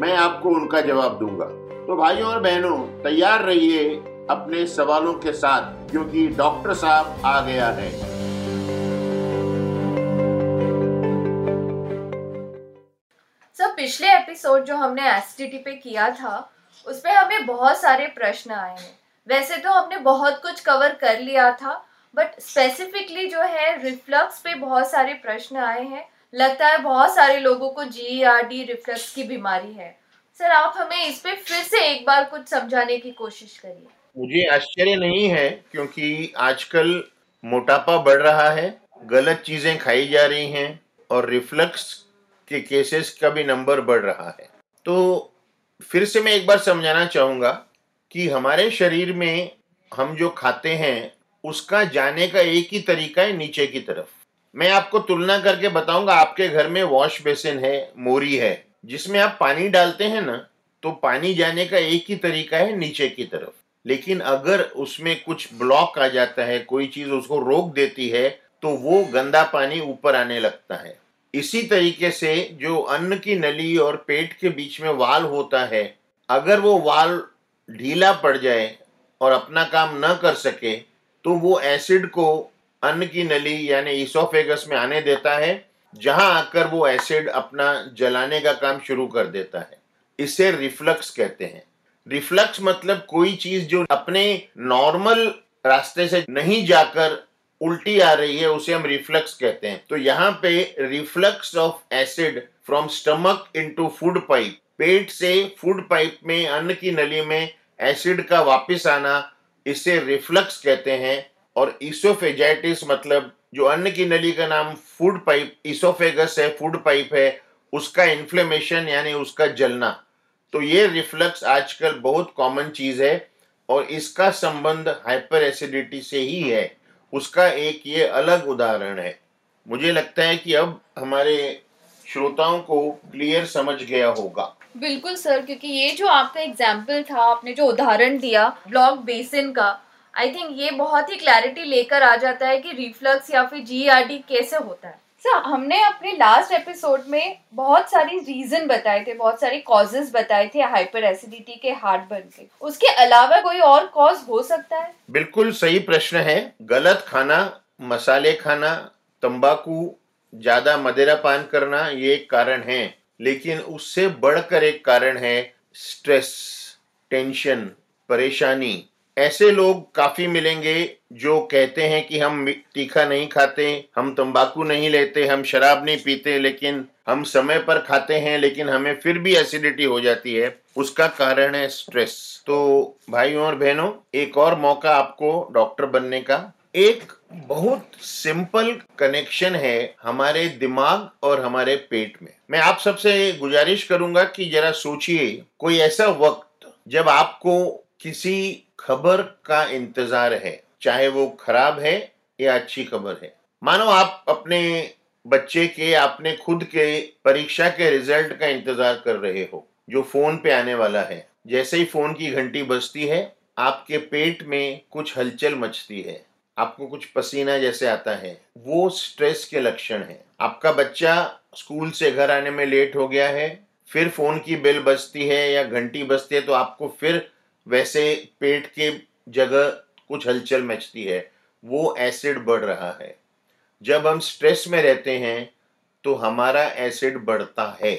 मैं आपको उनका जवाब दूँगा। तो भाइयों और बहनों, तैयार रहिए अपने सवालों के साथ, क्योंकि डॉक्टर साहब आ गया है। सर पिछले एपिसोड जो हमने एसिडिटी पे किया था, उसमें हमें बहुत सारे प्रश्न आए हैं। वैसे तो हमने बहुत कुछ कवर कर लिया था बट स्पेसिफिकली जो है रिफ्लक्स पे बहुत सारे प्रश्न आए हैं। लगता है बहुत सारे लोगों को जी आर डी रिफ्लक्स की बीमारी है। सर, आप हमें इस पे फिर से एक बार कुछ समझाने की कोशिश करिए। मुझे आश्चर्य नहीं है क्योंकि आजकल मोटापा बढ़ रहा है, गलत चीज़ें खाई जा रही हैं और रिफ्लक्स के केसेस का भी नंबर बढ़ रहा है। तो फिर से मैं एक बार समझाना चाहूँगा कि हमारे शरीर में हम जो खाते हैं, उसका जाने का एक ही तरीका है नीचे की तरफ़। मैं आपको तुलना करके बताऊँगा, आपके घर में वॉश बेसिन है, मोरी है, जिसमें आप पानी डालते हैं ना तो पानी जाने का एक ही तरीका है नीचे की तरफ़। लेकिन अगर उसमें कुछ ब्लॉक आ जाता है, कोई चीज़ उसको रोक देती है तो वो गंदा पानी ऊपर आने लगता है। इसी तरीके से जो अन्न की नली और पेट के बीच में वाल होता है, अगर वो वाल ढीला पड़ जाए और अपना काम न कर सके तो वो एसिड को अन्न की नली, यानी ईसोफेगस में आने देता है, जहाँ आकर वो एसिड अपना जलाने का काम शुरू कर देता है। इसे रिफ्लक्स कहते हैं। रिफ्लक्स मतलब कोई चीज़ जो अपने नॉर्मल रास्ते से नहीं जाकर उल्टी आ रही है, उसे हम रिफ्लक्स कहते हैं। तो यहाँ पे reflux of acid from stomach into food pipe पेट से फ़ूड पाइप में, अन्न की नली में एसिड का वापस आना, इसे रिफ्लक्स कहते हैं। और इसोफेजाइटिस मतलब जो अन्न की नली का नाम फ़ूड पाइप इसोफेगस है फ़ूड पाइप है, उसका इन्फ्लेमेशन यानी उसका जलना। तो ये रिफ्लक्स आजकल बहुत कॉमन चीज़ है और इसका संबंध हाइपर एसिडिटी से ही है। उसका एक ये अलग उदाहरण है। मुझे लगता है कि अब हमारे श्रोताओं को क्लियर समझ गया होगा। बिल्कुल सर क्योंकि ये जो आपका एग्ज़ाम्पल था, आपने जो उदाहरण दिया ब्लॉक बेसिन का आई थिंक ये बहुत ही क्लैरिटी लेकर आ जाता है कि रिफ्लक्स या फिर जी कैसे होता है। सर हमने अपने लास्ट एपिसोड में बहुत सारी रीजन बताए थे बहुत सारी कॉजेज बताए थे हाइपर एसिडिटी के हार्ट बर्न के। उसके अलावा कोई और कॉज हो सकता है? बिल्कुल सही प्रश्न है। गलत खाना मसाले खाना तंबाकू ज़्यादा मदिरा पान करना ये एक कारण है। लेकिन उससे बढ़कर एक कारण है स्ट्रेस टेंशन परेशानी। ऐसे लोग काफ़ी मिलेंगे जो कहते हैं कि हम तीखा नहीं खाते, हम तंबाकू नहीं लेते, हम शराब नहीं पीते, लेकिन हम समय पर खाते हैं, लेकिन हमें फिर भी एसिडिटी हो जाती है। उसका कारण है स्ट्रेस तो भाइयों और बहनों, एक और मौका आपको डॉक्टर बनने का। एक बहुत सिंपल कनेक्शन है हमारे दिमाग और हमारे पेट में। मैं आप सबसे गुजारिश करूँगा कि जरा सोचिए, कोई ऐसा वक्त जब आपको किसी खबर का इंतज़ार है, चाहे वो खराब है या अच्छी खबर है। मानो आप अपने बच्चे के अपने खुद के परीक्षा के रिज़ल्ट का इंतज़ार कर रहे हो, जो फ़ोन पे आने वाला है। जैसे ही फ़ोन की घंटी बजती है, आपके पेट में कुछ हलचल मचती है। आपको कुछ पसीना जैसे आता है। वो स्ट्रेस के लक्षण है। आपका बच्चा स्कूल से घर आने में लेट हो गया है, फिर फ़ोन की बेल बजती है या घंटी बजती है तो आपको फिर वैसे पेट के जगह कुछ हलचल मचती है, वो एसिड बढ़ रहा है। जब हम स्ट्रेस में रहते हैं तो हमारा एसिड बढ़ता है।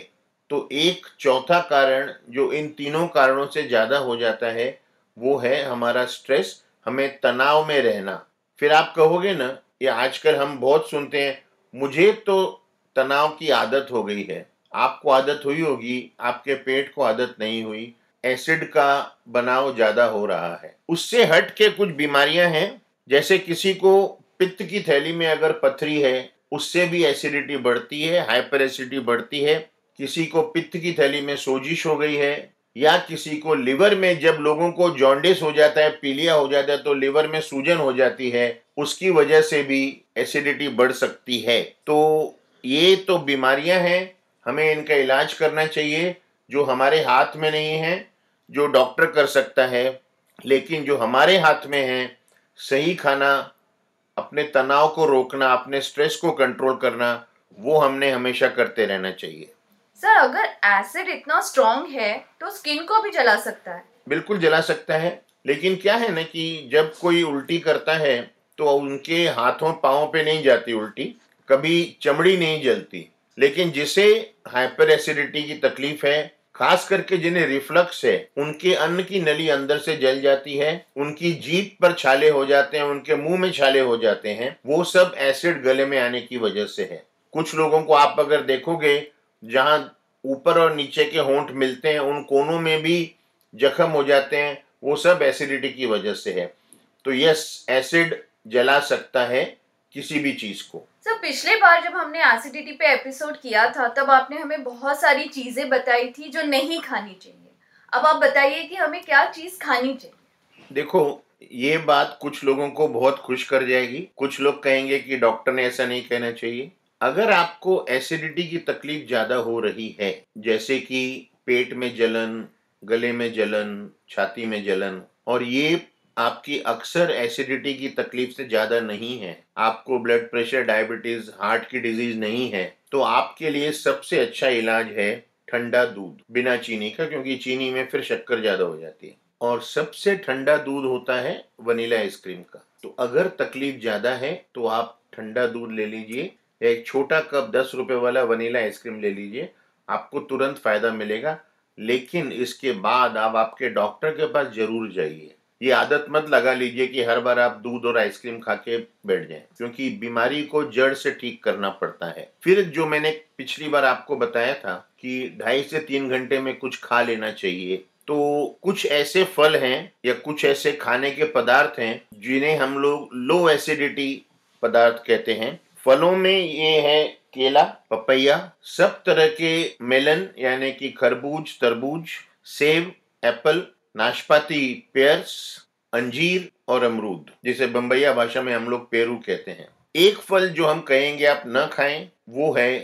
तो एक चौथा कारण जो इन तीनों कारणों से ज़्यादा हो जाता है, वो है हमारा स्ट्रेस हमें तनाव में रहना। फिर आप कहोगे ना, ये आजकल हम बहुत सुनते हैं, मुझे तो तनाव की आदत हो गई है। आपको आदत हुई होगी, आपके पेट को आदत नहीं हुई एसिड का बनाव ज़्यादा हो रहा है। उससे हट के कुछ बीमारियाँ हैं, जैसे किसी को पित्त की थैली में अगर पथरी है, उससे भी एसिडिटी बढ़ती है, हाइपर एसिडिटी बढ़ती है। किसी को पित्त की थैली में सोजिश हो गई है, या किसी को लिवर में जब लोगों को जॉन्डिस हो जाता है, पीलिया हो जाता है तो लिवर में सूजन हो जाती है, उसकी वजह से भी एसिडिटी बढ़ सकती है। तो ये तो बीमारियाँ हैं, हमें इनका इलाज करना चाहिए, जो हमारे हाथ में नहीं है जो डॉक्टर कर सकता है लेकिन जो हमारे हाथ में है सही खाना अपने तनाव को रोकना अपने स्ट्रेस को कंट्रोल करना वो हमने हमेशा करते रहना चाहिए। सर अगर एसिड इतना स्ट्रॉन्ग है तो स्किन को भी जला सकता है। बिल्कुल जला सकता है लेकिन क्या है ना कि जब कोई उल्टी करता है तो उनके हाथों पाओ पे नहीं जाती उल्टी कभी चमड़ी नहीं जलती। लेकिन जिसे हाइपर एसिडिटी की तकलीफ़ है खास करके जिन्हें रिफ्लक्स है, उनके अन्न की नली अंदर से जल जाती है, उनकी जीप पर छाले हो जाते हैं, उनके मुँह में छाले हो जाते हैं, वो सब एसिड गले में आने की वजह से है। कुछ लोगों को आप अगर देखोगे, जहाँ ऊपर और नीचे के होंठ मिलते हैं, उन कोनों में भी जख्म हो जाते हैं, वो सब एसिडिटी की वजह से है। तो यस एसिड जला सकता है किसी भी चीज़ को। सर पिछले बार जब हमने एसिडिटी पे एपिसोड किया था तब आपने हमें बहुत सारी चीज़ें बताई थी जो नहीं खानी चाहिए। अब आप बताइए कि हमें क्या चीज़ खानी चाहिए? देखो ये बात कुछ लोगों को बहुत खुश कर जाएगी। कुछ लोग कहेंगे कि डॉक्टर ने ऐसा नहीं कहना चाहिए। अगर आपको एसिडिटी की तकलीफ़ ज़्यादा हो रही है जैसे कि पेट में जलन गले में जलन छाती में जलन और ये आपकी अक्सर एसिडिटी की तकलीफ़ से ज़्यादा नहीं है, आपको ब्लड प्रेशर डायबिटीज़ हार्ट की डिज़ीज़ नहीं है तो आपके लिए सबसे अच्छा इलाज है ठंडा दूध, बिना चीनी का, क्योंकि चीनी में फिर शक्कर ज़्यादा हो जाती है। और सबसे ठंडा दूध होता है वनीला आइसक्रीम का। तो अगर तकलीफ़ ज़्यादा है तो आप ठंडा दूध ले लीजिए, या एक छोटा कप दस रुपए वाला वनीला आइसक्रीम ले लीजिए, आपको तुरंत फ़ायदा मिलेगा, लेकिन इसके बाद आप आपके डॉक्टर के पास ज़रूर जाइए। ये आदत मत लगा लीजिए कि हर बार आप दूध और आइसक्रीम खा के बैठ जाएँ, क्योंकि बीमारी को जड़ से ठीक करना पड़ता है। फिर जो मैंने पिछली बार आपको बताया था कि ढाई से तीन घंटे में कुछ खा लेना चाहिए तो कुछ ऐसे फल हैं या कुछ ऐसे खाने के पदार्थ हैं जिन्हें हम लोग लो एसिडिटी पदार्थ कहते हैं। फलों में ये है केला, पपैया, सब तरह के मेलन, यानी कि खरबूज, तरबूज, सेब, एप्पल नाशपाती, पेयर्स, अंजीर और अमरूद, जिसे बम्बैया भाषा में हम लोग पेरू कहते हैं। एक फल जो हम कहेंगे आप न खाएँ, वो है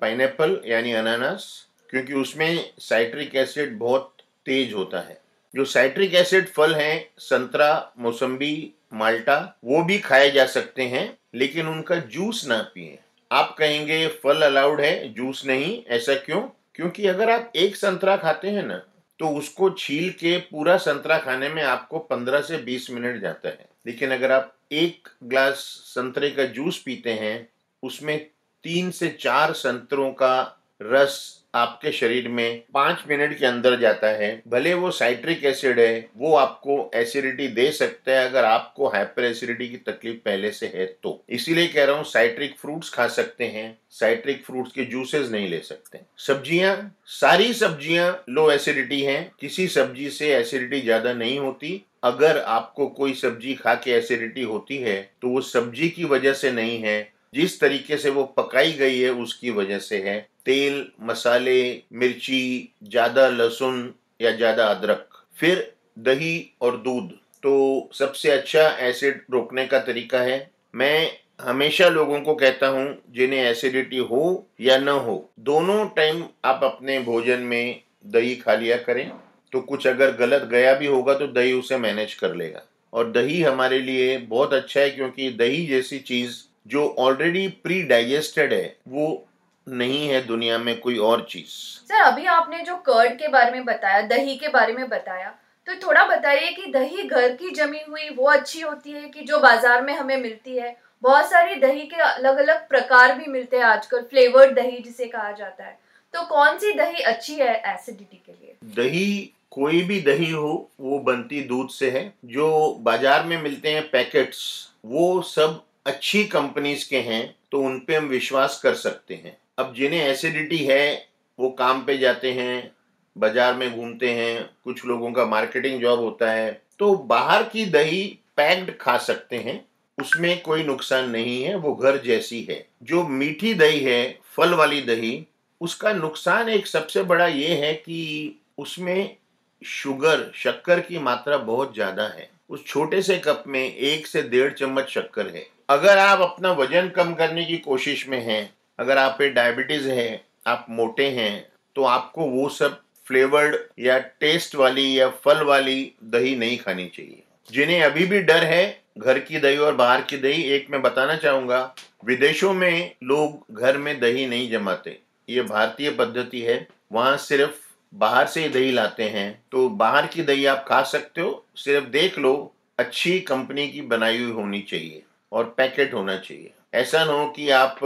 पाइनएप्पल यानी अनानास, क्योंकि उसमें साइट्रिक एसिड बहुत तेज होता है। जो साइट्रिक एसिड फल हैं, संतरा, मौसम्बी, माल्टा, वो भी खाए जा सकते हैं, लेकिन उनका जूस ना पिए। आप कहेंगे, फल अलाउड है, जूस नहीं, ऐसा क्यों? क्योंकि अगर आप एक संतरा खाते हैं ना तो उसको छील के पूरा संतरा खाने में आपको 15 से 20 मिनट जाता है। लेकिन अगर आप एक ग्लास संतरे का जूस पीते हैं, उसमें तीन से चार संतरों का रस आपके शरीर में पाँच मिनट के अंदर जाता है। भले वो साइट्रिक एसिड है, वो आपको एसिडिटी दे सकता है अगर आपको हाइपर एसिडिटी की तकलीफ़ पहले से है तो। इसीलिए कह रहा हूँ, साइट्रिक फ्रूट्स खा सकते हैं, साइट्रिक फ्रूट्स के जूसेस नहीं ले सकते। सब्ज़ियाँ, सारी सब्ज़ियाँ लो एसिडिटी हैं, किसी सब्ज़ी से एसिडिटी ज़्यादा नहीं होती। अगर आपको कोई सब्ज़ी खा के एसिडिटी होती है तो वो सब्ज़ी की वजह से नहीं है, जिस तरीके से वो पकाई गई है, उसकी वजह से है। तेल, मसाले, मिर्ची, ज़्यादा लहसुन या ज़्यादा अदरक। फिर दही और दूध। तो सबसे अच्छा एसिड रोकने का तरीका है। मैं हमेशा लोगों को कहता हूँ, जिन्हें एसिडिटी हो या न हो, दोनों टाइम आप अपने भोजन में दही खा लिया करें। तो कुछ अगर गलत गया भी होगा तो दही उसे मैनेज कर लेगा। और दही हमारे लिए बहुत अच्छा है, क्योंकि दही जैसी चीज़ जो ऑलरेडी प्री डाइजेस्टेड है, वो नहीं है दुनिया में कोई और चीज़। सर अभी आपने जो कर्ड के बारे में बताया दही के बारे में बताया तो थोड़ा बताइए कि दही घर की जमी हुई वो अच्छी होती है कि जो बाज़ार में हमें मिलती है? बहुत सारी दही के अलग अलग प्रकार भी मिलते हैं आजकल फ्लेवर्ड दही जिसे कहा जाता है। तो कौन सी दही अच्छी है एसिडिटी के लिए? दही कोई भी दही हो वो बनती दूध से है। जो बाज़ार में मिलते हैं पैकेट्स वो सब अच्छी कंपनीज़ के हैं तो उन पे हम विश्वास कर सकते हैं। अब जिन्हें एसिडिटी है, वो काम पे जाते हैं, बाज़ार में घूमते हैं, कुछ लोगों का मार्केटिंग जॉब होता है तो बाहर की दही पैक्ड खा सकते हैं, उसमें कोई नुकसान नहीं है, वो घर जैसी है। जो मीठी दही है, फल वाली दही, उसका नुकसान एक सबसे बड़ा ये है कि उसमें शुगर, शक्कर की मात्रा बहुत ज़्यादा है। उस छोटे से कप में एक से डेढ़ चम्मच शक्कर है। अगर आप अपना वज़न कम करने की कोशिश में हैं अगर आप पे डायबिटीज़ है, आप मोटे हैं तो आपको वो सब फ्लेवर्ड या टेस्ट वाली या फल वाली दही नहीं खानी चाहिए। जिन्हें अभी भी डर है, घर की दही और बाहर की दही, एक मैं बताना चाहूँगा, विदेशों में लोग घर में दही नहीं जमाते। ये भारतीय पद्धति है, वहाँ सिर्फ़ बाहर से ही दही लाते हैं तो बाहर की दही आप खा सकते हो, सिर्फ़ देख लो, अच्छी कंपनी की बनाई हुई होनी चाहिए और पैकेट होना चाहिए। ऐसा ना हो कि आप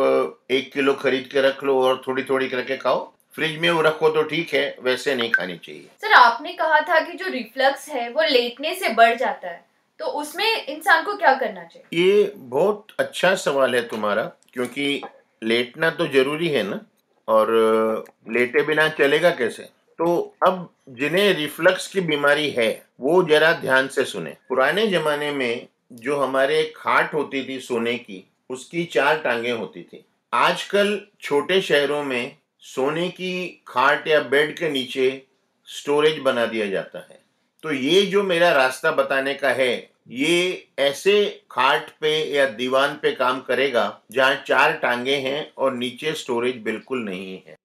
एक किलो खरीद के रख लो और थोड़ी थोड़ी करके खाओ। फ्रिज में वो रखो तो ठीक है वैसे नहीं खानी चाहिए। सर आपने कहा था कि जो रिफ्लक्स है वो लेटने से बढ़ जाता है। तो उसमें इंसान को क्या करना चाहिए? ये बहुत अच्छा सवाल है तुम्हारा क्योंकि लेटना तो ज़रूरी है ना? और लेटे बिना चलेगा कैसे? तो अब जिन्हें रिफ्लक्स की बीमारी है वो जरा ध्यान से सुने। पुराने जमाने में जो हमारे खाट होती थी सोने की उसकी चार टांगे होती थी। आजकल छोटे शहरों में सोने की खाट या बेड के नीचे स्टोरेज बना दिया जाता है। तो ये जो मेरा रास्ता बताने का है, ये ऐसे खाट पे या दीवान पे काम करेगा जहाँ चार टांगे हैं और नीचे स्टोरेज बिल्कुल नहीं है।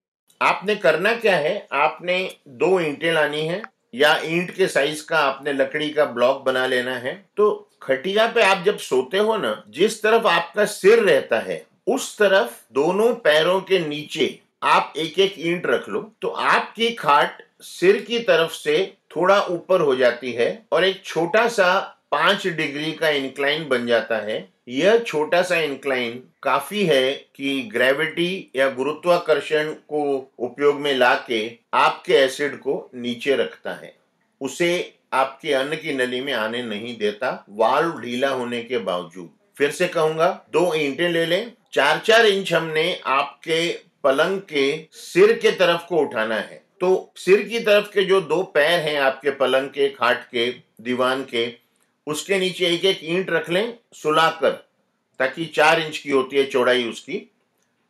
आपने करना क्या है? आपने दो ईंटें लानी है या ईंट के साइज़ का आपने लकड़ी का ब्लॉक बना लेना है तो खटिया पे आप जब सोते हो ना, जिस तरफ़ आपका सिर रहता है, उस तरफ़ दोनों पैरों के नीचे आप एक एक ईंट रख लो तो आपकी खाट सिर की तरफ़ से थोड़ा ऊपर हो जाती है और एक छोटा सा पाँच डिग्री का इंक्लाइन बन जाता है। यह छोटा सा इंक्लाइन काफ़ी है कि ग्रेविटी या गुरुत्वाकर्षण को उपयोग में लाके आपके एसिड को नीचे रखता है। उसे आपके अन्न की नली में आने नहीं देता वाल्व ढीला होने के बावजूद। फिर से कहूँगा, दो ईंटें ले लें। चार चार इंच हमने आपके पलंग के सिर के तरफ़ को उठाना है। तो सिर की तरफ़ के जो दो पैर हैं आपके पलंग के, खाट के, दीवान के उसके नीचे एक एक ईंट रख लें सुलाकर, ताकि चार इंच की होती है चौड़ाई उसकी।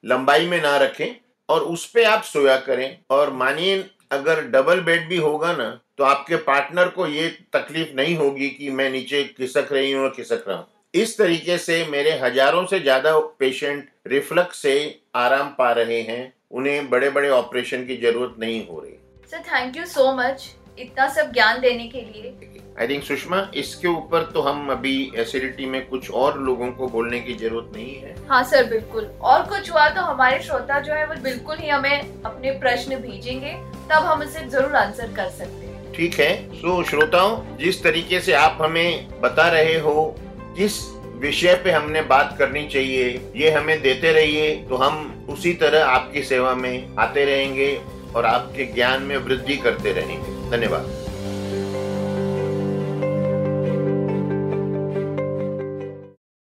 लंबाई में ना रखें और उस पर आप सोया करें। और मानिए, अगर डबल बेड भी होगा ना तो आपके पार्टनर को ये तकलीफ़ नहीं होगी कि मैं नीचे खिसक रही हूँ और खिसक रहा हूँ। इस तरीके से मेरे हज़ारों से ज़्यादा पेशेंट रिफ्लक्स से आराम पा रहे हैं। उन्हें बड़े बड़े ऑपरेशन की ज़रूरत नहीं हो रही। Sir, thank you so much. इतना सब ज्ञान देने के लिए? आई थिंक सुषमा इसके ऊपर तो हम अभी एसिडिटी में कुछ और लोगों को बोलने की ज़रूरत नहीं है। हाँ सर बिल्कुल। और कुछ हुआ तो हमारे श्रोता जो है वो बिल्कुल ही हमें अपने प्रश्न भेजेंगे तब हम इसे ज़रूर आंसर कर सकते हैं। ठीक है। सो so, श्रोताओं जिस तरीके से आप हमें बता रहे हो किस विषय पे हमने बात करनी चाहिए ये हमें देते रहिए तो हम उसी तरह आपकी सेवा में आते रहेंगे और आपके ज्ञान में वृद्धि करते रहेंगे। 那你们。